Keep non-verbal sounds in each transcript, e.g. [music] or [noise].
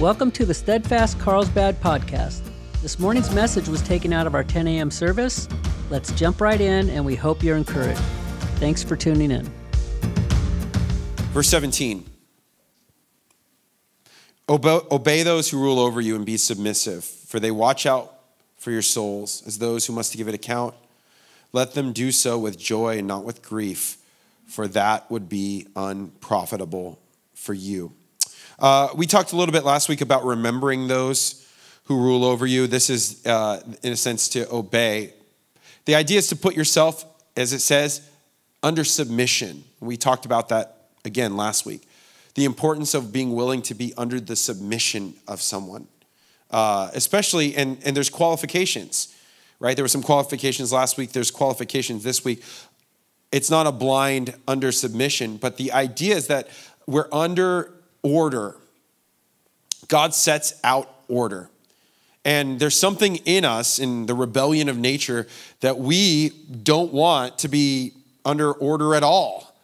Welcome to the Steadfast Carlsbad podcast. This morning's message was taken out of our 10 a.m. service. Let's jump right in, and we hope you're encouraged. Thanks for tuning in. Verse 17 Obey, obey those who rule over you and be submissive, for they watch out for your souls as those who must give an account. Let them do so with joy and not with grief, for that would be unprofitable for you. Uh, we talked a little bit last week about remembering those who rule over you. This is, uh, in a sense, to obey. The idea is to put yourself, as it says, under submission. We talked about that again last week. The importance of being willing to be under the submission of someone, uh, especially, and, and there's qualifications, right? There were some qualifications last week, there's qualifications this week. It's not a blind under submission, but the idea is that we're under order. God sets out order. And there's something in us, in the rebellion of nature, that we don't want to be under order at all.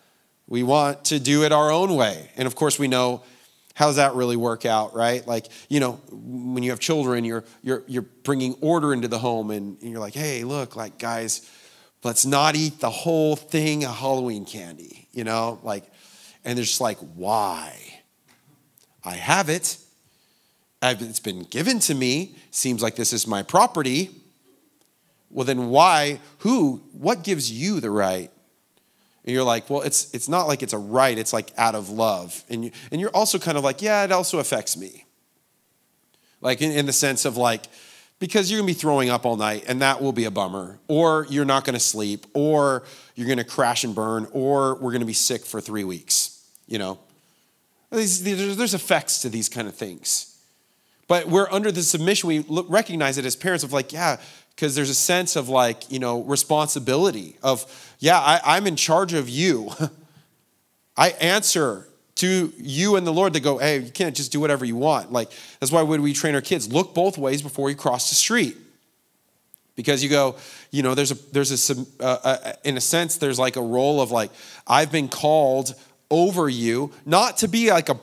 We want to do it our own way. And of course, we know how does that really work out, right? Like, you know, when you have children, you're, you're, you're bringing order into the home and you're like, hey, look, like, guys, let's not eat the whole thing of Halloween candy, you know? Like, and they're just like, why? I have it. It's been given to me. Seems like this is my property. Well, then why? Who? What gives you the right? And you're like, well, it's, it's not like it's a right, it's like out of love. And, you, and you're also kind of like, yeah, it also affects me. Like in, in the sense of like, because you're gonna be throwing up all night and that will be a bummer. Or you're not gonna sleep, or you're gonna crash and burn, or we're gonna be sick for three weeks, you know? There's effects to these kind of things. But we're under the submission, we recognize it as parents of like, yeah, because there's a sense of like, you know, responsibility of, yeah, I, I'm in charge of you. [laughs] I answer to you and the Lord to go, hey, you can't just do whatever you want. Like, that's why when we train our kids, look both ways before you cross the street. Because you go, you know, there's a, there's a, uh, uh, in a sense, there's like a role of like, I've been called over you, not to be like a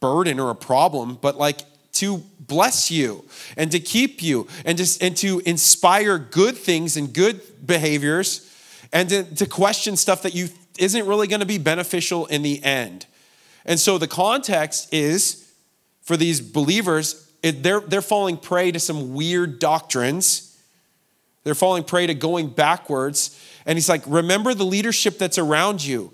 burden or a problem, but like to bless you and to keep you and just and to inspire good things and good behaviors and to, to question stuff that you isn't really going to be beneficial in the end. And so the context is for these believers, they're, they're falling prey to some weird doctrines. They're falling prey to going backwards. And he's like, remember the leadership that's around you.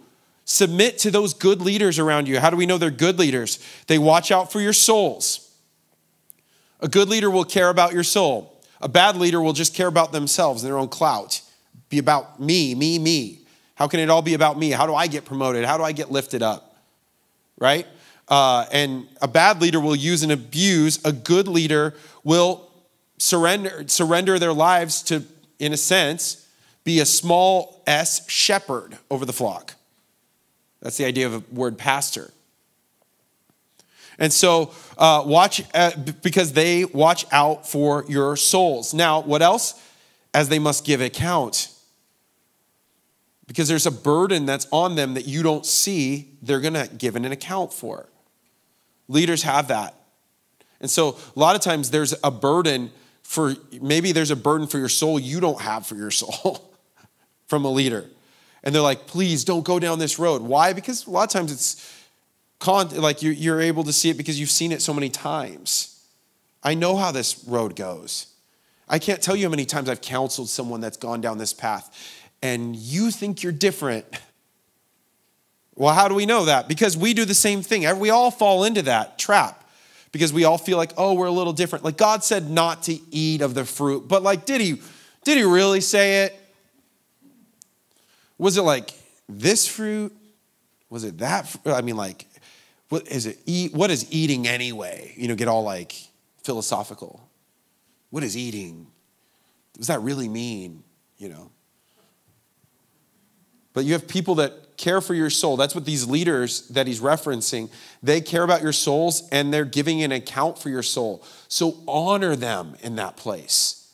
Submit to those good leaders around you. How do we know they're good leaders? They watch out for your souls. A good leader will care about your soul. A bad leader will just care about themselves and their own clout. Be about me, me, me. How can it all be about me? How do I get promoted? How do I get lifted up? Right? Uh, and a bad leader will use and abuse. A good leader will surrender, surrender their lives to, in a sense, be a small s shepherd over the flock. That's the idea of a word pastor. And so, uh, watch, uh, because they watch out for your souls. Now, what else? As they must give account. Because there's a burden that's on them that you don't see, they're going to give an account for. Leaders have that. And so, a lot of times, there's a burden for maybe there's a burden for your soul you don't have for your [laughs] soul from a leader and they're like, please don't go down this road. Why? Because a lot of times it's con- like you're, you're able to see it because you've seen it so many times. I know how this road goes. I can't tell you how many times I've counseled someone that's gone down this path, and you think you're different. [laughs] Well, how do we know that? Because we do the same thing. We all fall into that trap because we all feel like, oh, we're a little different. Like God said not to eat of the fruit, but like, did he, did he really say it? Was it like this fruit? Was it that? Fruit? I mean, like, what is it? Eat, what is eating anyway? You know, get all like philosophical. What is eating? Does that really mean? You know. But you have people that care for your soul. That's what these leaders that he's referencing, they care about your souls and they're giving an account for your soul. So honor them in that place.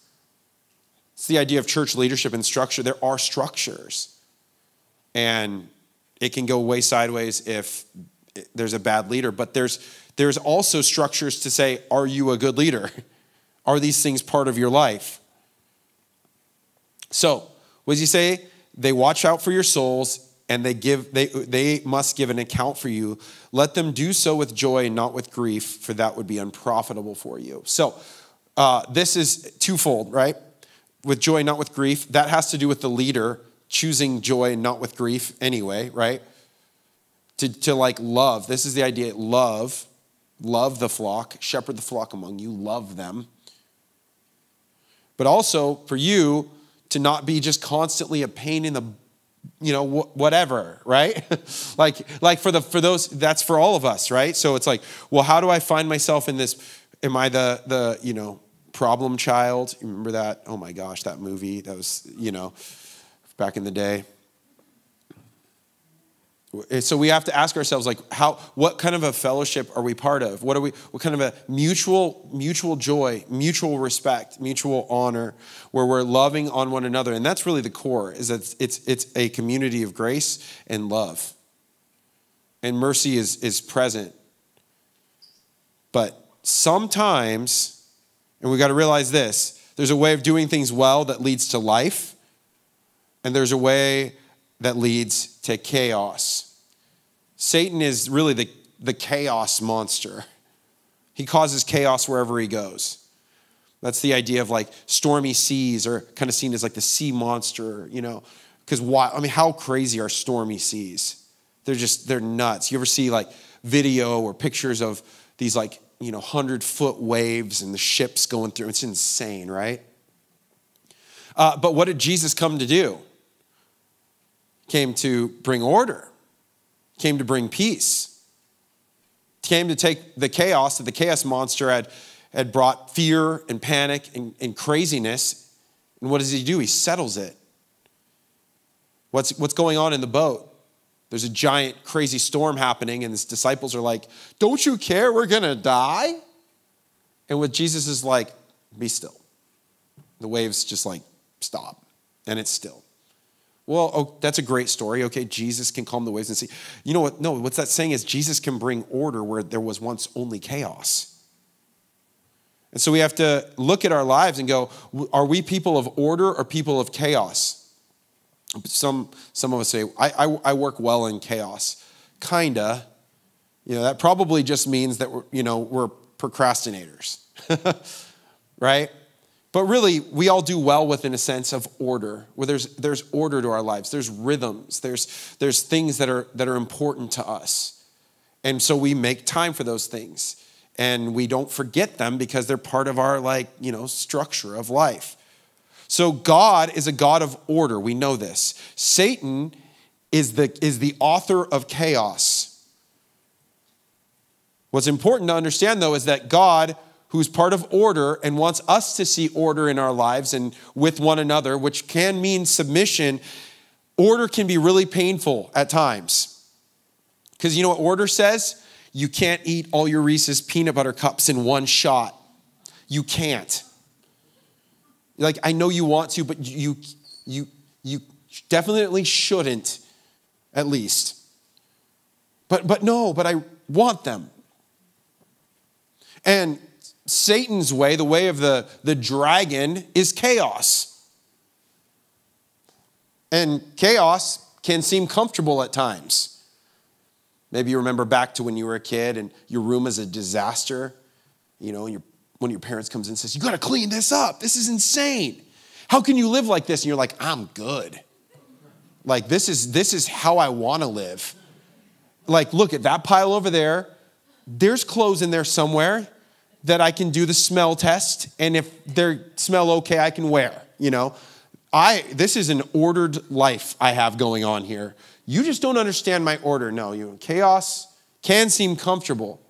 It's the idea of church leadership and structure. There are structures. And it can go way sideways if there's a bad leader, but there's there's also structures to say, are you a good leader? [laughs] Are these things part of your life? So, what does he say? They watch out for your souls and they give they they must give an account for you. Let them do so with joy and not with grief, for that would be unprofitable for you. So, uh, this is twofold, right? With joy, not with grief. That has to do with the leader choosing joy, not with grief, anyway, right? To, to like love. This is the idea love, love the flock, shepherd the flock among you, love them. But also for you to not be just constantly a pain in the you know whatever right [laughs] like like for the for those that's for all of us right so it's like well how do i find myself in this am i the the you know problem child you remember that oh my gosh that movie that was you know back in the day. Eh, so we have to ask ourselves like how what kind of a fellowship are we part of? What are we what kind of a mutual mutual joy mutual respect mutual honor where we're loving on one another? And that's really the core is that it's it's a community of grace and love. And mercy is is present. But sometimes and we've got to realize this there's a way of doing things well that leads to life and there's a way that leads to chaos. Satan is really the, the chaos monster. He causes chaos wherever he goes. That's the idea of like stormy seas are kind of seen as like the sea monster, you know, because why? I mean, how crazy are stormy seas? They're just, they're nuts. You ever see like video or pictures of these like, you know, 100 foot waves and the ships going through? It's insane, right? Uh, but what did Jesus come to do? Came to bring order, came to bring peace, came to take the chaos that the chaos monster had, had brought fear and panic and, and craziness. And what does he do? He settles it. What's, what's going on in the boat? There's a giant, crazy storm happening, and his disciples are like, Don't you care? We're going to die. And with Jesus is like, Be still. The waves just like stop, and it's still. Well, oh, that's a great story. Okay, Jesus can calm the waves and sea. You know what? No, what's that saying is Jesus can bring order where there was once only chaos. And so we have to look at our lives and go, are we people of order or people of chaos? Some, some of us say, I, I, I work well in chaos. Kinda. You know, that probably just means that we're, you know, we're procrastinators. [laughs] right? But really, we all do well within a sense of order, where there's, there's order to our lives, there's rhythms, there's, there's things that are, that are important to us. And so we make time for those things. And we don't forget them because they're part of our, like, you know, structure of life. So God is a God of order. We know this. Satan is the, is the author of chaos. What's important to understand, though, is that God who's part of order and wants us to see order in our lives and with one another, which can mean submission, order can be really painful at times. Because you know what order says? You can't eat all your Reese's peanut butter cups in one shot. You can't. Like, I know you want to, but you, you, you definitely shouldn't, at least. But, but no, but I want them. And Satan's way, the way of the, the dragon, is chaos. And chaos can seem comfortable at times. Maybe you remember back to when you were a kid and your room is a disaster. You know, your, one of your parents comes in and says, You gotta clean this up. This is insane. How can you live like this? And you're like, I'm good. Like, this is, this is how I wanna live. Like, look at that pile over there. There's clothes in there somewhere that I can do the smell test, and if they smell okay, I can wear. You know, I this is an ordered life I have going on here. You just don't understand my order. No, you chaos can seem comfortable,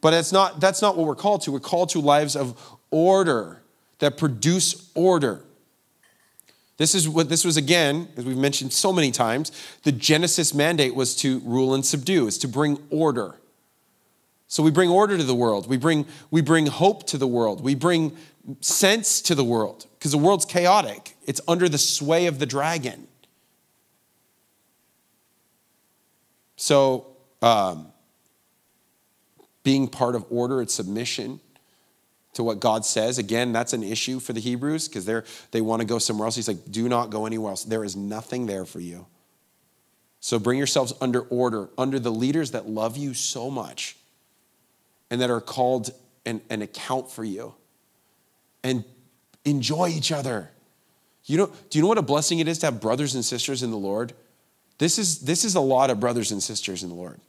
but it's not. That's not what we're called to. We're called to lives of order that produce order. This is what this was again, as we've mentioned so many times. The Genesis mandate was to rule and subdue, is to bring order. So we bring order to the world. We bring, we bring hope to the world. We bring sense to the world because the world's chaotic. It's under the sway of the dragon. So um, being part of order and submission to what God says. Again, that's an issue for the Hebrews because they're they want to go somewhere else. He's like, do not go anywhere else. There is nothing there for you. So bring yourselves under order, under the leaders that love you so much and that are called and account for you. And enjoy each other. You know, do you know what a blessing it is to have brothers and sisters in the Lord? This is, this is a lot of brothers and sisters in the Lord.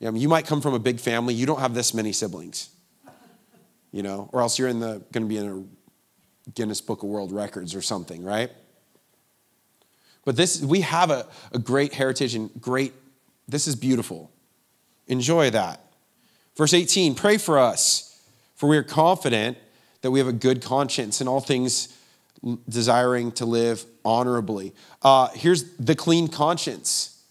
I mean, you might come from a big family, you don't have this many siblings, you know, or else you're in the going to be in a Guinness Book of World Records or something, right? But this, we have a, a great heritage and great, this is beautiful. Enjoy that. Verse 18, pray for us, for we are confident that we have a good conscience in all things desiring to live honorably. Uh, here's the clean conscience.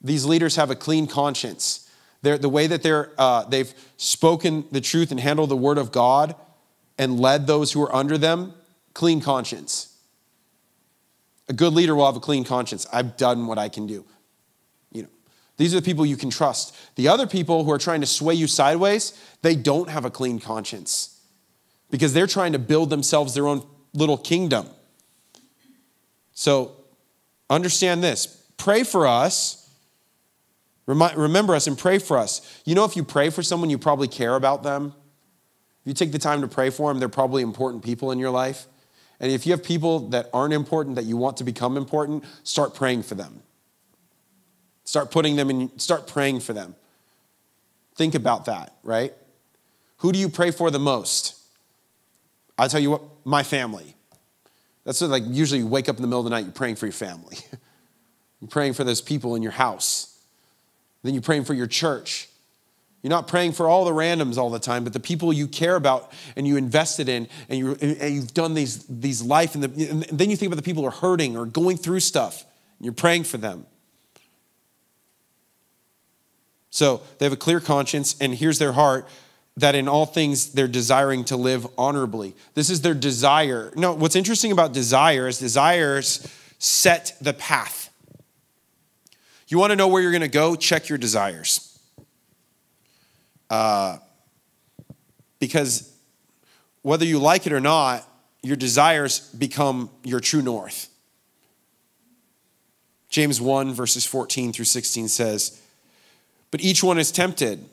These leaders have a clean conscience. They're, the way that they're, uh, they've spoken the truth and handled the word of God and led those who are under them, clean conscience. A good leader will have a clean conscience. I've done what I can do. These are the people you can trust. The other people who are trying to sway you sideways, they don't have a clean conscience because they're trying to build themselves their own little kingdom. So understand this pray for us. Remember us and pray for us. You know, if you pray for someone, you probably care about them. If you take the time to pray for them, they're probably important people in your life. And if you have people that aren't important that you want to become important, start praying for them. Start putting them in, start praying for them. Think about that, right? Who do you pray for the most? I'll tell you what, my family. That's what, like usually you wake up in the middle of the night, you're praying for your family. [laughs] you're praying for those people in your house. Then you're praying for your church. You're not praying for all the randoms all the time, but the people you care about and you invested in, and, you, and you've done these, these life, and, the, and then you think about the people who are hurting or going through stuff, and you're praying for them. So they have a clear conscience, and here's their heart that in all things they're desiring to live honorably. This is their desire. No, what's interesting about desire is desires set the path. You want to know where you're going to go? Check your desires. Uh, because whether you like it or not, your desires become your true north. James 1, verses 14 through 16 says, But each one is tempted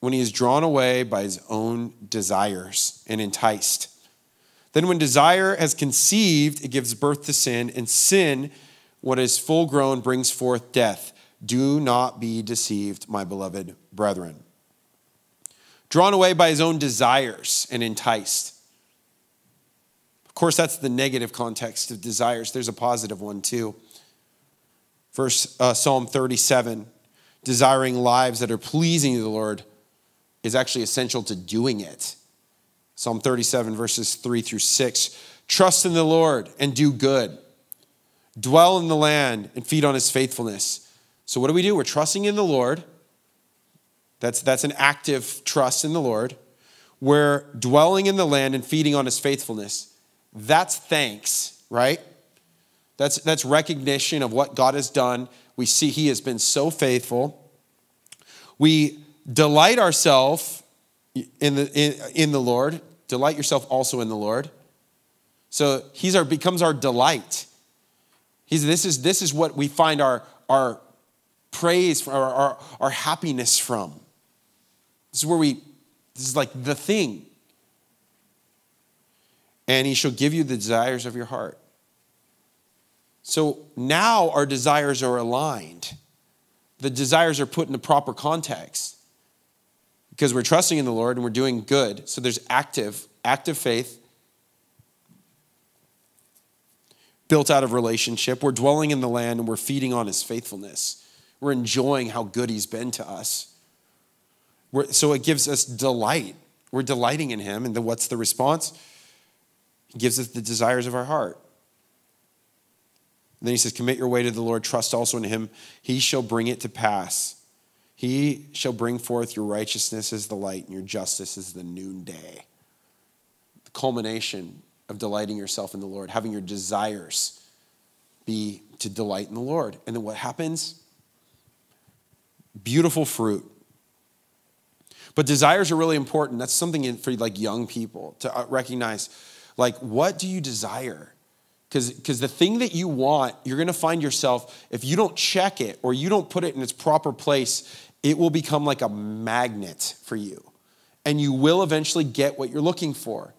when he is drawn away by his own desires and enticed. Then, when desire has conceived, it gives birth to sin, and sin, when it is full grown, brings forth death. Do not be deceived, my beloved brethren. Drawn away by his own desires and enticed. Of course, that's the negative context of desires. There's a positive one too. Verse uh, Psalm 37 desiring lives that are pleasing to the Lord is actually essential to doing it. Psalm 37, verses 3 through 6. Trust in the Lord and do good. Dwell in the land and feed on his faithfulness. So, what do we do? We're trusting in the Lord. That's, that's an active trust in the Lord. We're dwelling in the land and feeding on his faithfulness. That's thanks, right? That's, that's recognition of what God has done. We see he has been so faithful. We delight ourselves in the, in, in the Lord. Delight yourself also in the Lord. So he's our becomes our delight. He's, this, is, this is what we find our, our praise, our, our, our happiness from. This is where we, this is like the thing. And he shall give you the desires of your heart. So now our desires are aligned. The desires are put in the proper context because we're trusting in the Lord and we're doing good. So there's active, active faith built out of relationship. We're dwelling in the land and we're feeding on his faithfulness. We're enjoying how good he's been to us. We're, so it gives us delight. We're delighting in him. And then what's the response? He gives us the desires of our heart. And then he says, Commit your way to the Lord, trust also in him. He shall bring it to pass. He shall bring forth your righteousness as the light and your justice as the noonday. The culmination of delighting yourself in the Lord, having your desires be to delight in the Lord. And then what happens? beautiful fruit. But desires are really important. That's something for like young people to uh, recognize. Like, what do you desire? Because the thing that you want, you're going to find yourself, if you don't check it or you don't put it in its proper place, it will become like a magnet for you. And you will eventually get what you're looking for,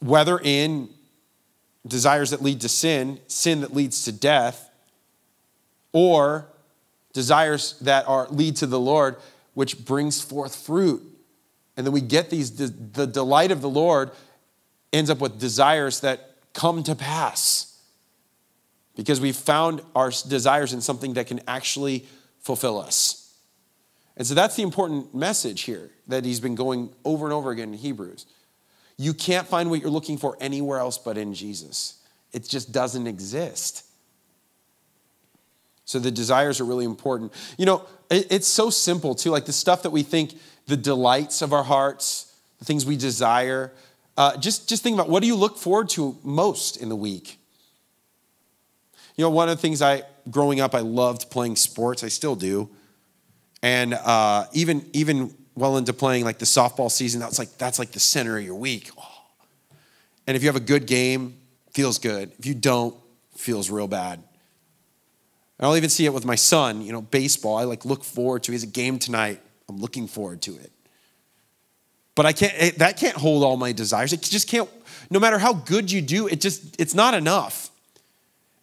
whether in desires that lead to sin, sin that leads to death, or desires that are lead to the Lord, which brings forth fruit. And then we get these, the delight of the Lord ends up with desires that come to pass because we've found our desires in something that can actually fulfill us. And so that's the important message here that he's been going over and over again in Hebrews. You can't find what you're looking for anywhere else but in Jesus. It just doesn't exist. So the desires are really important. You know, it's so simple too, like the stuff that we think, the delights of our hearts, the things we desire. Uh, just, just think about what do you look forward to most in the week? You know, one of the things I, growing up, I loved playing sports. I still do. And uh, even, even well into playing like the softball season, that's like, that's like the center of your week. Oh. And if you have a good game, feels good. If you don't, feels real bad. And I'll even see it with my son, you know, baseball. I like look forward to. He has a game tonight. I'm looking forward to it. But I can't, that can't hold all my desires. It just can't, no matter how good you do, it just, it's not enough.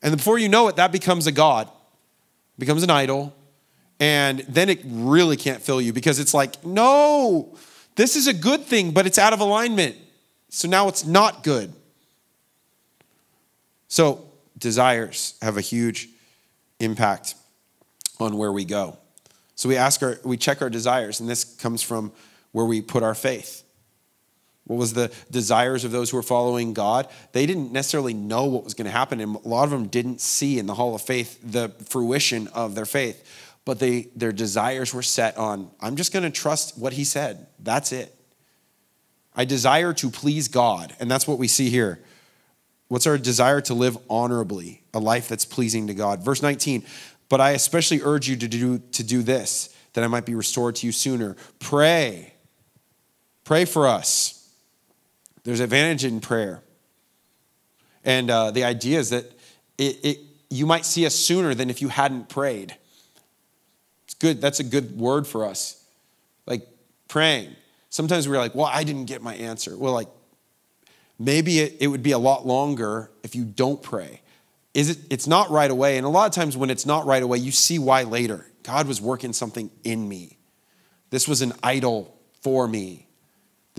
And before you know it, that becomes a God, becomes an idol. And then it really can't fill you because it's like, no, this is a good thing, but it's out of alignment. So now it's not good. So desires have a huge impact on where we go. So we ask our, we check our desires, and this comes from where we put our faith. What was the desires of those who were following God? They didn't necessarily know what was going to happen, and a lot of them didn't see in the hall of faith the fruition of their faith. But they, their desires were set on, I'm just going to trust what he said. That's it. I desire to please God, and that's what we see here. What's our desire to live honorably, a life that's pleasing to God? Verse 19, but I especially urge you to do, to do this, that I might be restored to you sooner. Pray Pray for us. There's advantage in prayer. And uh, the idea is that it, it, you might see us sooner than if you hadn't prayed. It's good. That's a good word for us. Like praying. Sometimes we're like, well, I didn't get my answer. Well, like, maybe it, it would be a lot longer if you don't pray. Is it, it's not right away. And a lot of times when it's not right away, you see why later. God was working something in me. This was an idol for me.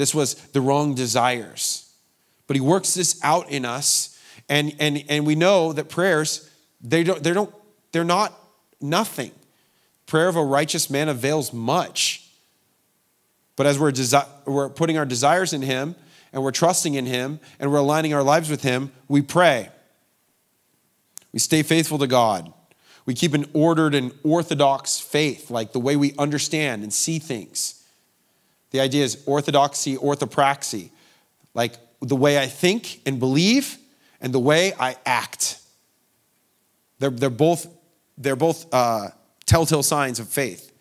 This was the wrong desires. But he works this out in us. And, and, and we know that prayers, they don't, they don't, they're not nothing. Prayer of a righteous man avails much. But as we're, desi- we're putting our desires in him and we're trusting in him and we're aligning our lives with him, we pray. We stay faithful to God. We keep an ordered and orthodox faith, like the way we understand and see things. The idea is orthodoxy, orthopraxy, like the way I think and believe and the way I act. They're, they're both, they're both uh, telltale signs of faith.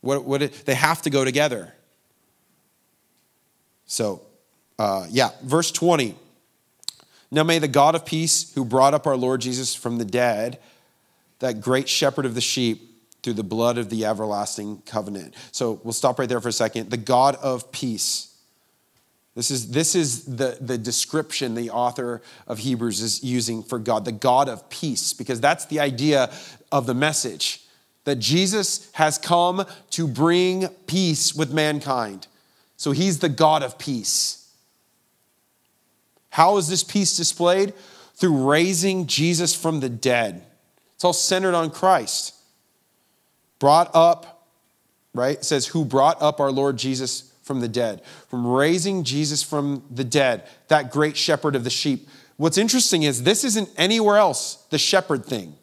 What, what it, they have to go together. So, uh, yeah, verse 20. Now may the God of peace, who brought up our Lord Jesus from the dead, that great shepherd of the sheep, through the blood of the everlasting covenant. So we'll stop right there for a second. The God of peace. This is, this is the, the description the author of Hebrews is using for God, the God of peace, because that's the idea of the message that Jesus has come to bring peace with mankind. So he's the God of peace. How is this peace displayed? Through raising Jesus from the dead. It's all centered on Christ brought up, right? It says, who brought up our Lord Jesus from the dead, from raising Jesus from the dead, that great shepherd of the sheep. What's interesting is this isn't anywhere else the shepherd thing.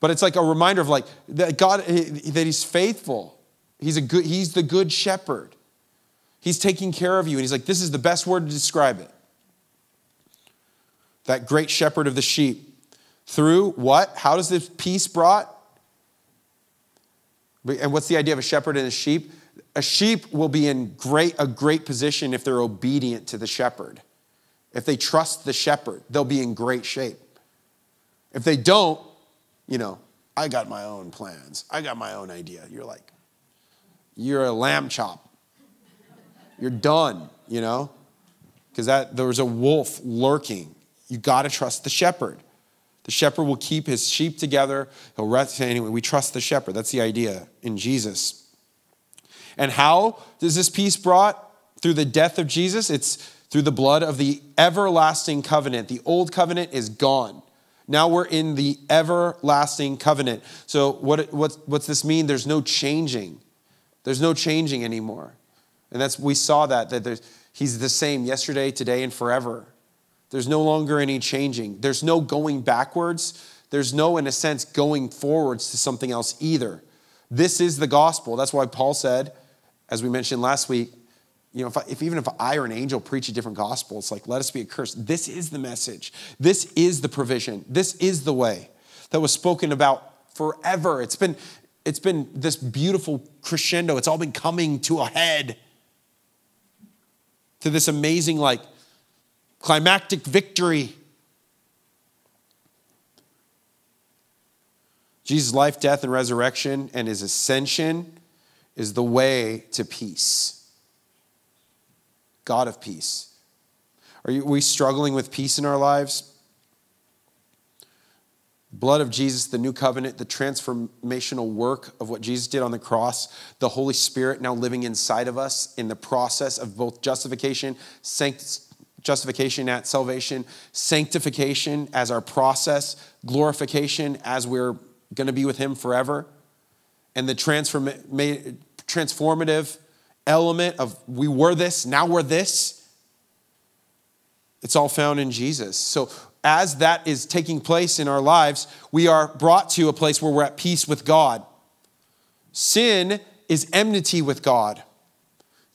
But it's like a reminder of like that God that he's faithful. He's a good he's the good shepherd. He's taking care of you and he's like this is the best word to describe it. That great shepherd of the sheep. Through what? How does this peace brought? And what's the idea of a shepherd and a sheep? A sheep will be in great, a great position if they're obedient to the shepherd. If they trust the shepherd, they'll be in great shape. If they don't, you know, I got my own plans. I got my own idea. You're like, you're a lamb chop. You're done, you know? Because that there was a wolf lurking. You got to trust the shepherd. The shepherd will keep his sheep together. He'll rest anyway. We trust the shepherd. That's the idea in Jesus. And how does this peace brought? Through the death of Jesus. It's through the blood of the everlasting covenant. The old covenant is gone. Now we're in the everlasting covenant. So what, what, what's this mean? There's no changing. There's no changing anymore. And that's we saw that that there's, he's the same yesterday, today, and forever. There's no longer any changing. There's no going backwards. There's no, in a sense, going forwards to something else either. This is the gospel. That's why Paul said, as we mentioned last week, you know, if, I, if, even if I or an angel preach a different gospel, it's like, let us be accursed. This is the message. This is the provision. This is the way that was spoken about forever. It's been, it's been this beautiful crescendo. It's all been coming to a head to this amazing, like, climactic victory. Jesus' life, death, and resurrection and his ascension is the way to peace. God of peace. Are, you, are we struggling with peace in our lives? Blood of Jesus, the new covenant, the transformational work of what Jesus did on the cross, the Holy Spirit now living inside of us in the process of both justification, sanct- justification at salvation, sanctification as our process, glorification as we're going to be with Him forever, and the transform- transformative element of we were this, now we're this. It's all found in Jesus. So as that is taking place in our lives, we are brought to a place where we're at peace with God. Sin is enmity with God.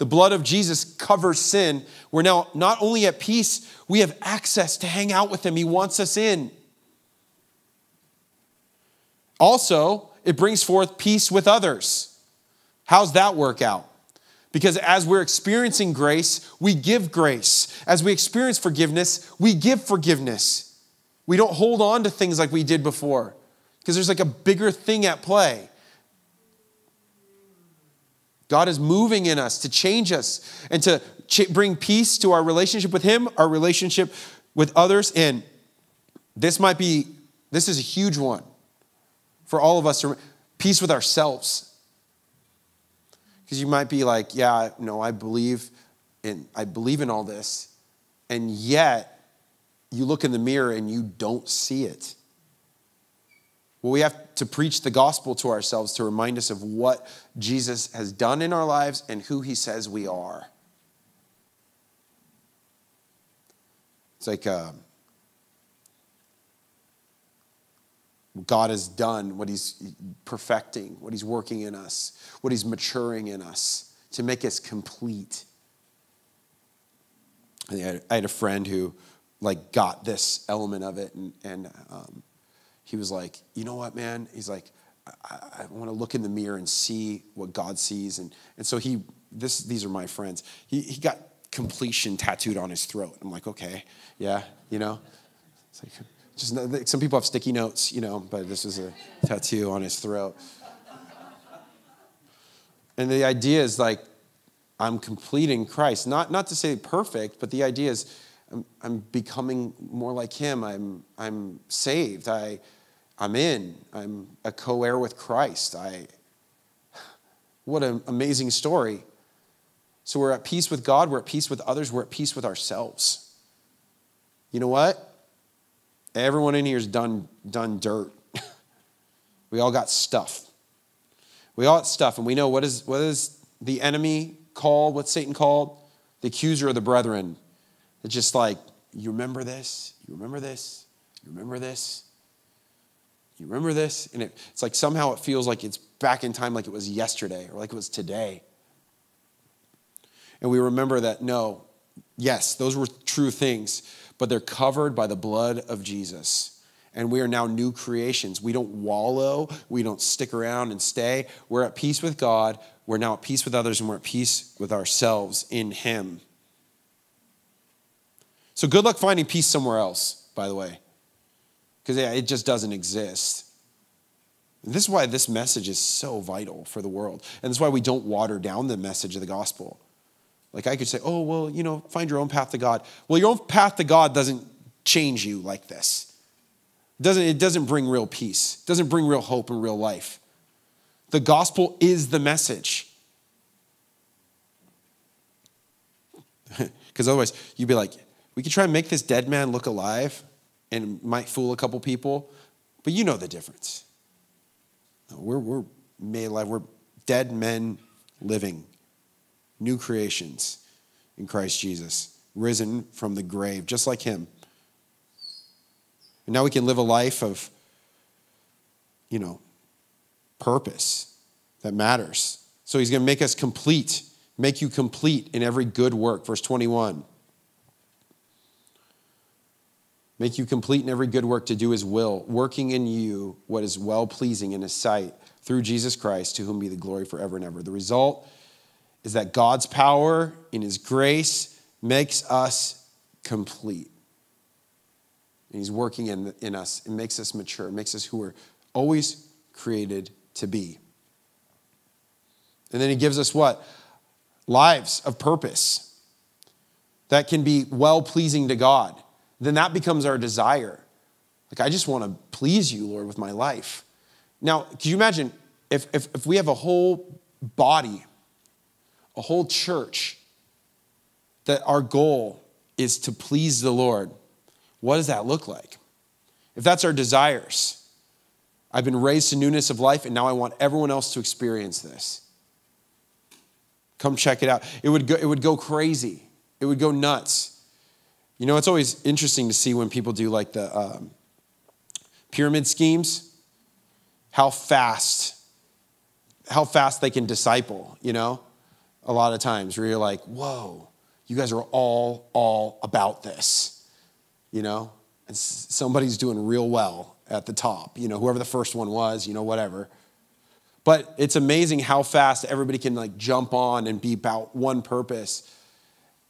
The blood of Jesus covers sin. We're now not only at peace, we have access to hang out with Him. He wants us in. Also, it brings forth peace with others. How's that work out? Because as we're experiencing grace, we give grace. As we experience forgiveness, we give forgiveness. We don't hold on to things like we did before because there's like a bigger thing at play. God is moving in us to change us and to bring peace to our relationship with Him, our relationship with others. And this might be, this is a huge one for all of us peace with ourselves. Because you might be like, yeah, no, I believe in I believe in all this, and yet you look in the mirror and you don't see it. Well, we have to preach the gospel to ourselves to remind us of what Jesus has done in our lives and who he says we are. It's like uh, God has done, what He's perfecting, what He's working in us, what He's maturing in us to make us complete. I had a friend who like got this element of it, and, and um, he was like, you know what, man? He's like, I, I want to look in the mirror and see what God sees, and and so he this these are my friends. He he got completion tattooed on his throat. I'm like, okay, yeah, you know, it's like just some people have sticky notes, you know, but this is a tattoo on his throat. And the idea is like, I'm completing Christ. Not, not to say perfect, but the idea is I'm, I'm becoming more like him. I'm, I'm saved. I, I'm in. I'm a co heir with Christ. I, what an amazing story. So we're at peace with God, we're at peace with others, we're at peace with ourselves. You know what? Everyone in here has done, done dirt. [laughs] we all got stuff. We all got stuff, and we know what is, what is the enemy called? What's Satan called? The accuser of the brethren. It's just like, you remember this? You remember this? You remember this? You remember this? And it, it's like somehow it feels like it's back in time like it was yesterday or like it was today. And we remember that no, yes, those were true things but they're covered by the blood of Jesus. and we are now new creations. We don't wallow, we don't stick around and stay. We're at peace with God, we're now at peace with others, and we're at peace with ourselves in Him. So good luck finding peace somewhere else, by the way, because it just doesn't exist. This is why this message is so vital for the world. And this is why we don't water down the message of the gospel. Like I could say, oh, well, you know, find your own path to God. Well, your own path to God doesn't change you like this. It doesn't, it doesn't bring real peace, it doesn't bring real hope and real life. The gospel is the message. [laughs] Because otherwise, you'd be like, we could try and make this dead man look alive and might fool a couple people, but you know the difference. We're, we're made alive, we're dead men living, new creations in Christ Jesus, risen from the grave, just like him. And now we can live a life of, you know, purpose that matters. So he's going to make us complete, make you complete in every good work. Verse 21. Make you complete in every good work to do his will, working in you what is well pleasing in his sight through Jesus Christ, to whom be the glory forever and ever. The result is that God's power in his grace makes us complete. And he's working in, in us it makes us mature, it makes us who we're always created to be. And then he gives us what? Lives of purpose that can be well pleasing to God then that becomes our desire. Like, I just want to please you, Lord, with my life. Now, can you imagine if, if, if we have a whole body, a whole church, that our goal is to please the Lord? What does that look like? If that's our desires, I've been raised to newness of life, and now I want everyone else to experience this. Come check it out. It would go, it would go crazy, it would go nuts. You know, it's always interesting to see when people do like the um, pyramid schemes, how fast, how fast they can disciple, you know, a lot of times where you're like, whoa, you guys are all, all about this, you know, and somebody's doing real well at the top, you know, whoever the first one was, you know, whatever. But it's amazing how fast everybody can like jump on and be about one purpose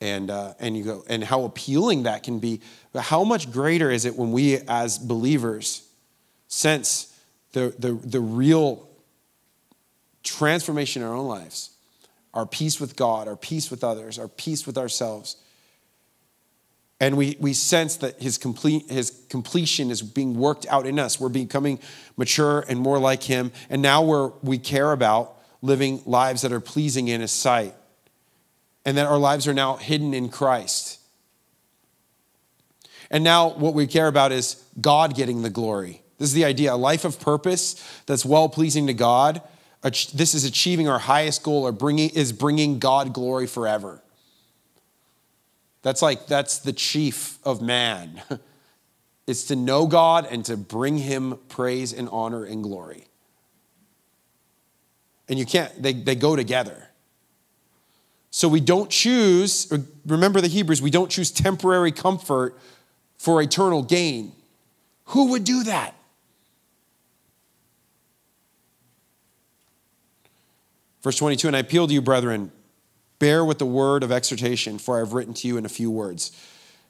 and uh, and you go and how appealing that can be. But how much greater is it when we as believers sense the the, the real transformation in our own lives? Our peace with god our peace with others our peace with ourselves. And we, we sense that his, complete, his completion is being worked out in us. We're becoming mature and more like him. And now we're, we care about living lives that are pleasing in his sight and that our lives are now hidden in Christ. And now what we care about is God getting the glory. This is the idea a life of purpose that's well pleasing to God. This is achieving our highest goal or bringing, is bringing God glory forever. That's like, that's the chief of man. [laughs] It's to know God and to bring him praise and honor and glory. And you can't, they, they go together. So we don't choose, remember the Hebrews, we don't choose temporary comfort for eternal gain. Who would do that? Verse 22 And I appeal to you, brethren, bear with the word of exhortation, for I have written to you in a few words.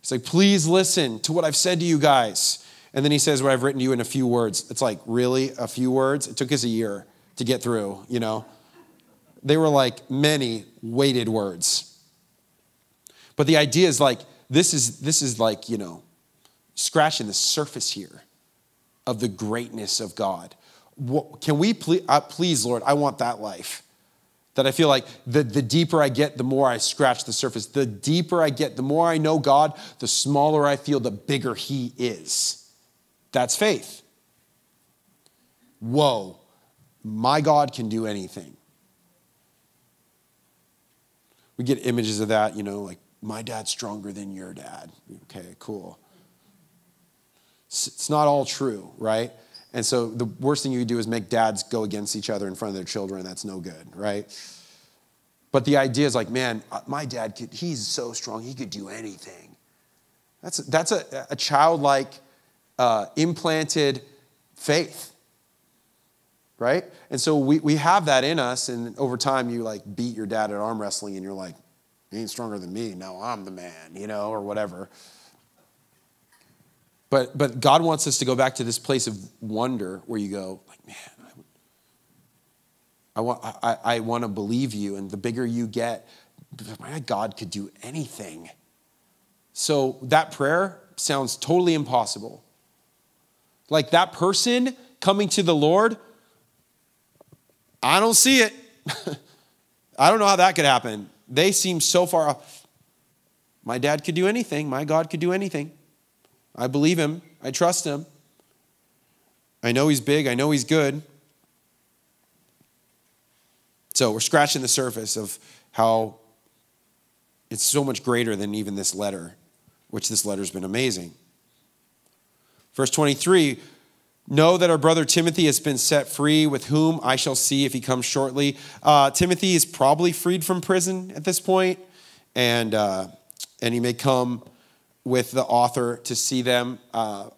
It's like, please listen to what I've said to you guys. And then he says, What I've written to you in a few words. It's like, really? A few words? It took us a year to get through, you know? They were like many weighted words. But the idea is like, this is, this is like, you know, scratching the surface here of the greatness of God. What, Can we please, uh, please, Lord, I want that life. That I feel like the, the deeper I get, the more I scratch the surface. The deeper I get, the more I know God, the smaller I feel, the bigger He is. That's faith. Whoa, my God can do anything we get images of that, you know, like my dad's stronger than your dad. Okay, cool. It's not all true, right? And so the worst thing you do is make dads go against each other in front of their children. That's no good, right? But the idea is like, man, uh, my dad, could, he's so strong, he could do anything. That's, that's a, a childlike uh, implanted faith, right? And so we, we have that in us, and over time you like beat your dad at arm wrestling, and you're like, he ain't stronger than me. Now I'm the man, you know, or whatever. But, but God wants us to go back to this place of wonder where you go, like, man, I, want, I, I want to believe you. And the bigger you get, my God could do anything. So that prayer sounds totally impossible. Like that person coming to the Lord, I don't see it. [laughs] I don't know how that could happen. They seem so far off. My dad could do anything. My God could do anything. I believe him. I trust him. I know he's big. I know he's good. So we're scratching the surface of how it's so much greater than even this letter, which this letter's been amazing. Verse 23 Know that our brother Timothy has been set free, with whom I shall see if he comes shortly. Uh, Timothy is probably freed from prison at this point, and, uh, and he may come with the author to see them. Uh,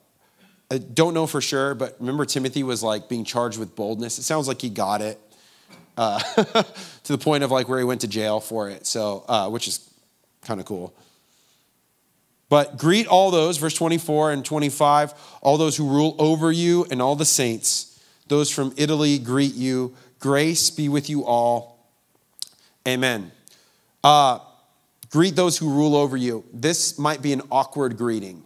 I don't know for sure, but remember Timothy was like being charged with boldness. It sounds like he got it uh, [laughs] to the point of like where he went to jail for it. So, uh, which is kind of cool. But greet all those, verse 24 and 25, all those who rule over you and all the saints. Those from Italy greet you. Grace be with you all. Amen. Uh, Greet those who rule over you. This might be an awkward greeting.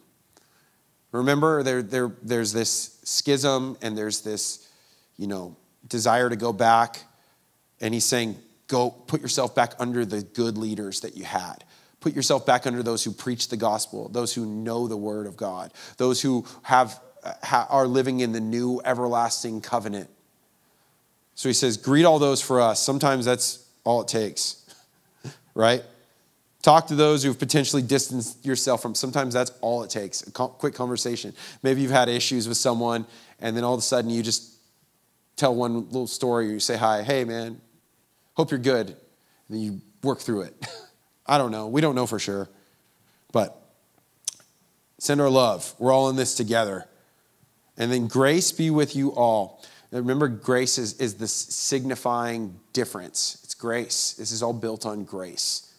Remember, there, there, there's this schism and there's this, you know, desire to go back. And he's saying, go put yourself back under the good leaders that you had. Put yourself back under those who preach the gospel, those who know the word of God, those who have, are living in the new everlasting covenant. So he says, greet all those for us. Sometimes that's all it takes, [laughs] right? Talk to those who've potentially distanced yourself from. Sometimes that's all it takes a quick conversation. Maybe you've had issues with someone, and then all of a sudden you just tell one little story, or you say hi, hey man, hope you're good. And then you work through it. [laughs] I don't know. We don't know for sure. But send our love. We're all in this together. And then grace be with you all. Now remember, grace is, is this signifying difference. It's grace. This is all built on grace.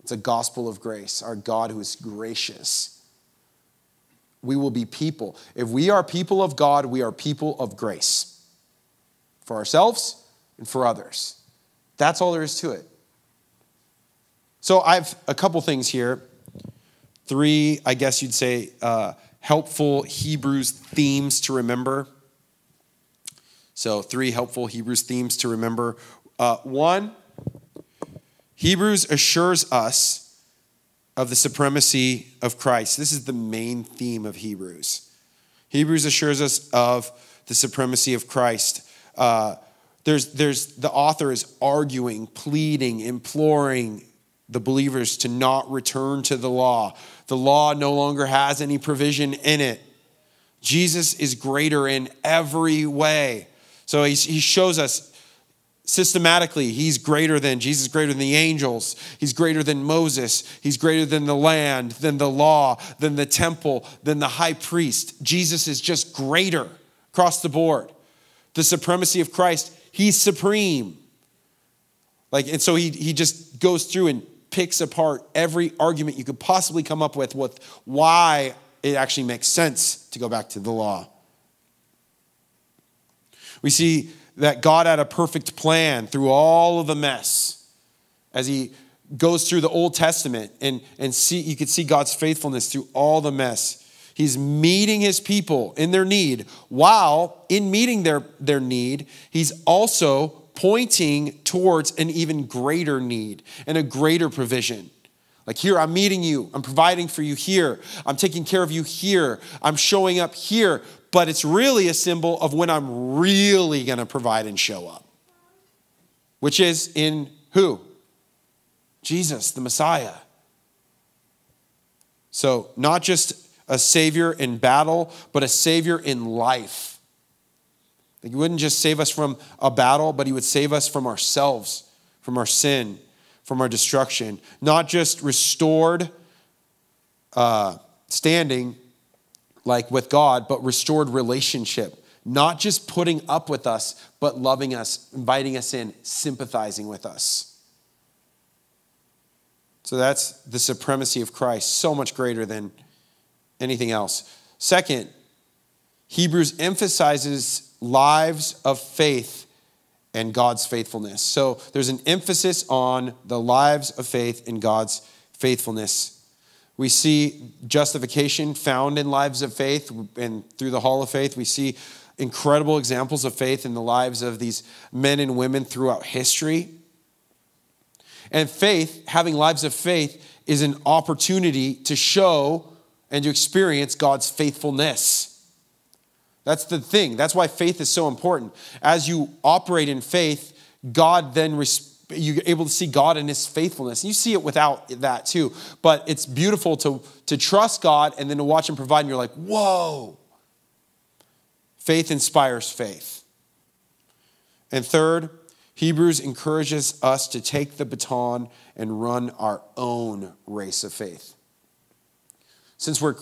It's a gospel of grace, our God who is gracious. We will be people. If we are people of God, we are people of grace for ourselves and for others. That's all there is to it. So I've a couple things here. Three, I guess you'd say, uh, helpful Hebrews themes to remember. So, three helpful Hebrews themes to remember. Uh, one, Hebrews assures us of the supremacy of Christ. This is the main theme of Hebrews. Hebrews assures us of the supremacy of Christ. Uh, there's, there's, the author is arguing, pleading, imploring the believers to not return to the law. The law no longer has any provision in it. Jesus is greater in every way. So he, he shows us systematically he's greater than jesus greater than the angels he's greater than moses he's greater than the land than the law than the temple than the high priest jesus is just greater across the board the supremacy of christ he's supreme like and so he, he just goes through and picks apart every argument you could possibly come up with with why it actually makes sense to go back to the law we see that God had a perfect plan through all of the mess as he goes through the Old Testament and, and see you could see God's faithfulness through all the mess. He's meeting his people in their need, while in meeting their, their need, he's also pointing towards an even greater need and a greater provision. Like, here, I'm meeting you, I'm providing for you here, I'm taking care of you here, I'm showing up here but it's really a symbol of when I'm really going to provide and show up, which is in who? Jesus, the Messiah. So, not just a savior in battle, but a savior in life. He wouldn't just save us from a battle, but he would save us from ourselves, from our sin, from our destruction. Not just restored uh, standing, like with God, but restored relationship. Not just putting up with us, but loving us, inviting us in, sympathizing with us. So that's the supremacy of Christ, so much greater than anything else. Second, Hebrews emphasizes lives of faith and God's faithfulness. So there's an emphasis on the lives of faith and God's faithfulness. We see justification found in lives of faith, and through the Hall of Faith, we see incredible examples of faith in the lives of these men and women throughout history. And faith, having lives of faith, is an opportunity to show and to experience God's faithfulness. That's the thing. That's why faith is so important. As you operate in faith, God then you're able to see God in his faithfulness. You see it without that too. But it's beautiful to, to trust God and then to watch him provide, and you're like, whoa. Faith inspires faith. And third, Hebrews encourages us to take the baton and run our own race of faith. Since we're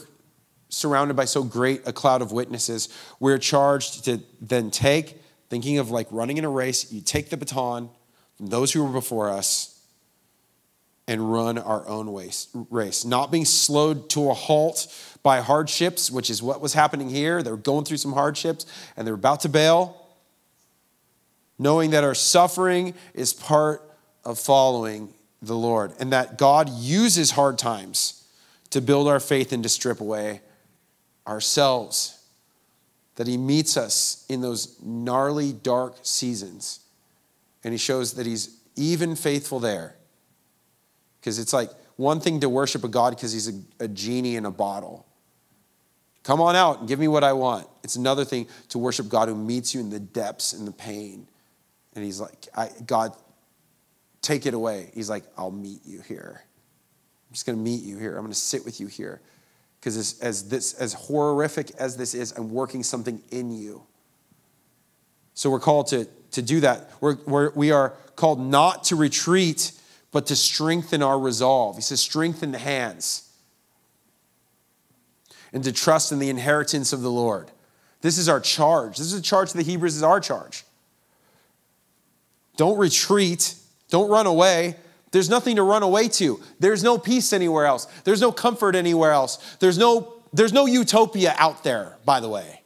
surrounded by so great a cloud of witnesses, we're charged to then take, thinking of like running in a race, you take the baton from those who were before us and run our own race. Not being slowed to a halt by hardships, which is what was happening here. They were going through some hardships and they're about to bail. Knowing that our suffering is part of following the Lord and that God uses hard times to build our faith and to strip away ourselves, that He meets us in those gnarly, dark seasons. And He shows that He's even faithful there. Because it's like one thing to worship a God because He's a, a genie in a bottle. Come on out and give me what I want. It's another thing to worship God who meets you in the depths and the pain. And He's like, God, take it away. He's like, I'll meet you here. I'm just going to meet you here. I'm going to sit with you here. Because as, as, this, as horrific as this is, I'm working something in you. So we're called to, to do that. We're, we're, we are called not to retreat, but to strengthen our resolve. He says, strengthen the hands and to trust in the inheritance of the Lord. This is our charge. This is a charge to the Hebrews, is our charge. Don't retreat, don't run away, there's nothing to run away to. There's no peace anywhere else. There's no comfort anywhere else. There's no, there's no utopia out there, by the way.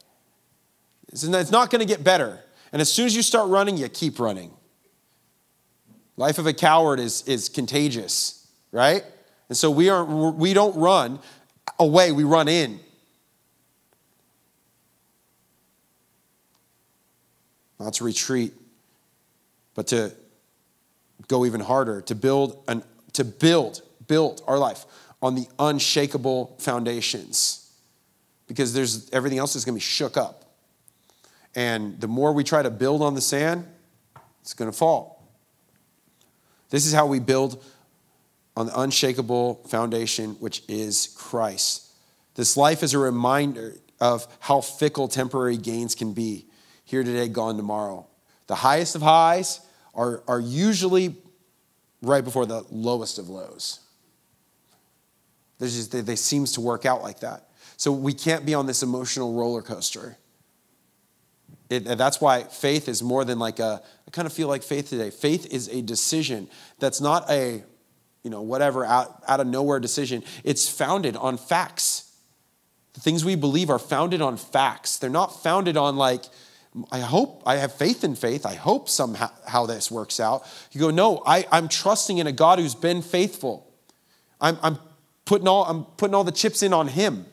It's not going to get better. And as soon as you start running, you keep running. Life of a coward is, is contagious, right? And so we, aren't, we don't run away, we run in. Not to retreat, but to go even harder to build an to build build our life on the unshakable foundations. Because there's everything else is going to be shook up. And the more we try to build on the sand it's going to fall. This is how we build on the unshakable foundation which is christ. This life is a reminder of how fickle temporary gains can be. Here today gone tomorrow. The highest of highs are, are usually right before the lowest of lows. Just, they, they seems to work out like that. So we can't be on this emotional roller coaster. It, that's why faith is more than like a, I kind of feel like faith today. Faith is a decision that's not a, you know, whatever, out, out of nowhere decision. It's founded on facts. The things we believe are founded on facts. They're not founded on like, I hope, I have faith in faith. I hope somehow how this works out. You go, no, I, I'm trusting in a God who's been faithful. I'm, I'm, putting all, I'm putting all the chips in on Him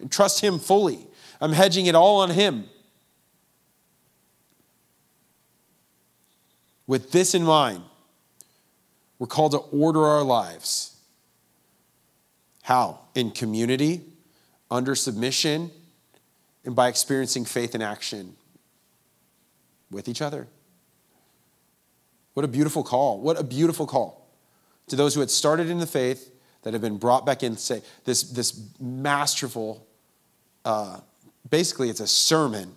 and trust Him fully. I'm hedging it all on Him. With this in mind, we're called to order our lives. How? In community, under submission, and by experiencing faith in action with each other. What a beautiful call. What a beautiful call to those who had started in the faith that have been brought back in. Say this, this masterful, uh, basically, it's a sermon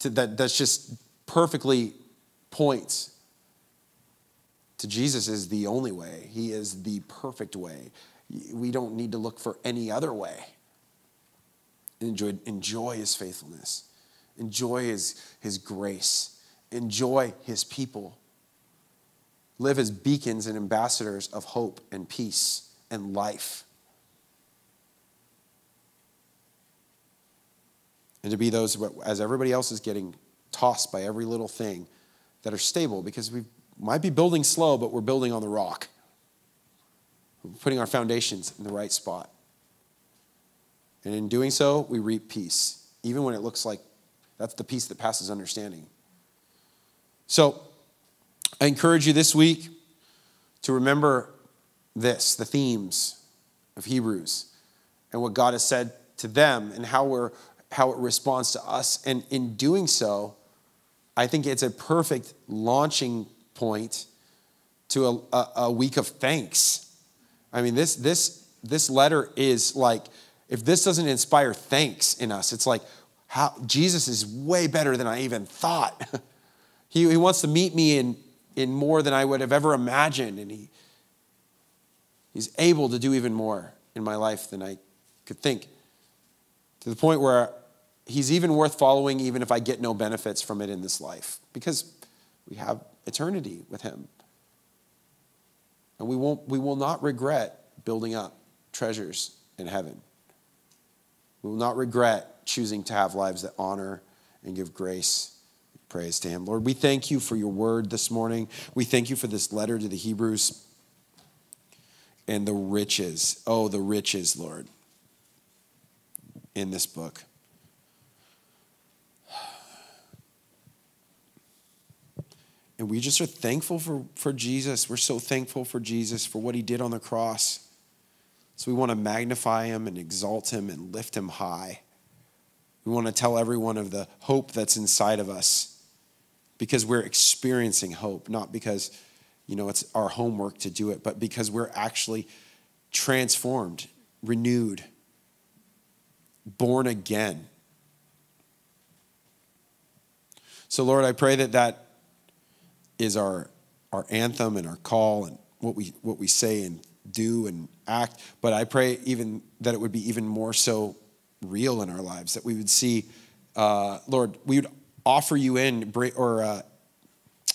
to, that, that's just perfectly points to Jesus is the only way. He is the perfect way. We don't need to look for any other way. Enjoy, enjoy his faithfulness. Enjoy his, his grace. Enjoy his people. Live as beacons and ambassadors of hope and peace and life. And to be those, as everybody else is getting tossed by every little thing, that are stable because we might be building slow, but we're building on the rock. We're putting our foundations in the right spot. And in doing so, we reap peace, even when it looks like that's the peace that passes understanding. So, I encourage you this week to remember this the themes of Hebrews and what God has said to them and how, we're, how it responds to us. And in doing so, I think it's a perfect launching point to a, a, a week of thanks. I mean, this, this, this letter is like, if this doesn't inspire thanks in us, it's like, how, Jesus is way better than I even thought. [laughs] he, he wants to meet me in, in more than I would have ever imagined. And he, he's able to do even more in my life than I could think. To the point where he's even worth following, even if I get no benefits from it in this life, because we have eternity with him. And we, won't, we will not regret building up treasures in heaven. We will not regret choosing to have lives that honor and give grace. Praise to Him. Lord, we thank you for your word this morning. We thank you for this letter to the Hebrews and the riches. Oh, the riches, Lord, in this book. And we just are thankful for, for Jesus. We're so thankful for Jesus, for what he did on the cross. So we want to magnify him and exalt him and lift him high. We want to tell everyone of the hope that's inside of us because we're experiencing hope, not because, you know, it's our homework to do it, but because we're actually transformed, renewed, born again. So, Lord, I pray that that is our, our anthem and our call and what we, what we say and do and act. But I pray even that it would be even more so real in our lives, that we would see, uh, Lord, we would offer you in or uh,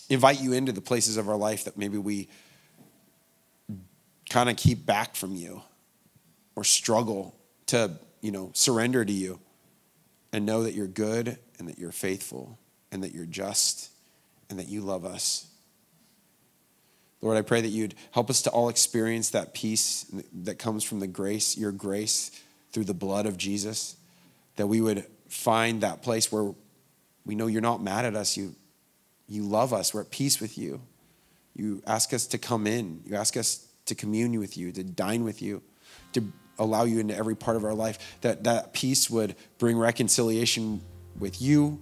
invite you into the places of our life that maybe we kind of keep back from you or struggle to, you know, surrender to you and know that you're good and that you're faithful and that you're just and that you love us. Lord, I pray that you'd help us to all experience that peace that comes from the grace, your grace through the blood of Jesus, that we would find that place where we know you're not mad at us, you, you love us, we're at peace with you. You ask us to come in, you ask us to commune with you, to dine with you, to allow you into every part of our life, that that peace would bring reconciliation with you,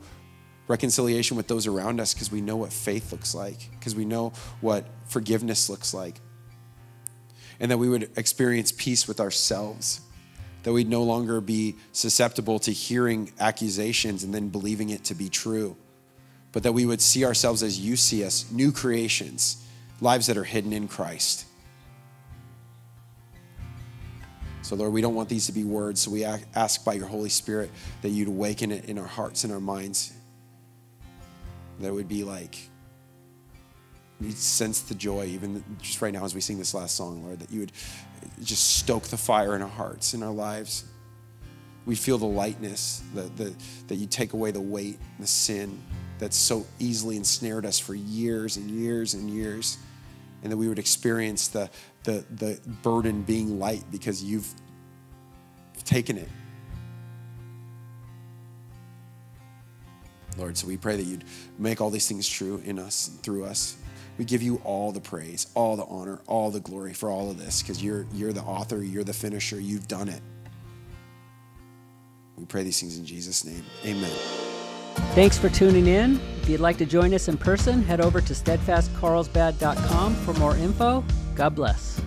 reconciliation with those around us because we know what faith looks like, because we know what forgiveness looks like. And that we would experience peace with ourselves, that we'd no longer be susceptible to hearing accusations and then believing it to be true, but that we would see ourselves as you see us, new creations, lives that are hidden in Christ. So, Lord, we don't want these to be words, so we ask by your Holy Spirit that you'd awaken it in our hearts and our minds that would be like, you sense the joy, even just right now as we sing this last song, Lord, that you would just stoke the fire in our hearts, in our lives. We feel the lightness, the, the, that you take away the weight, the sin that's so easily ensnared us for years and years and years. And that we would experience the, the, the burden being light because you've taken it Lord. So we pray that you'd make all these things true in us and through us. We give you all the praise, all the honor, all the glory for all of this because you're, you're the author, you're the finisher, you've done it. We pray these things in Jesus' name. Amen. Thanks for tuning in. If you'd like to join us in person, head over to steadfastcarlsbad.com for more info. God bless.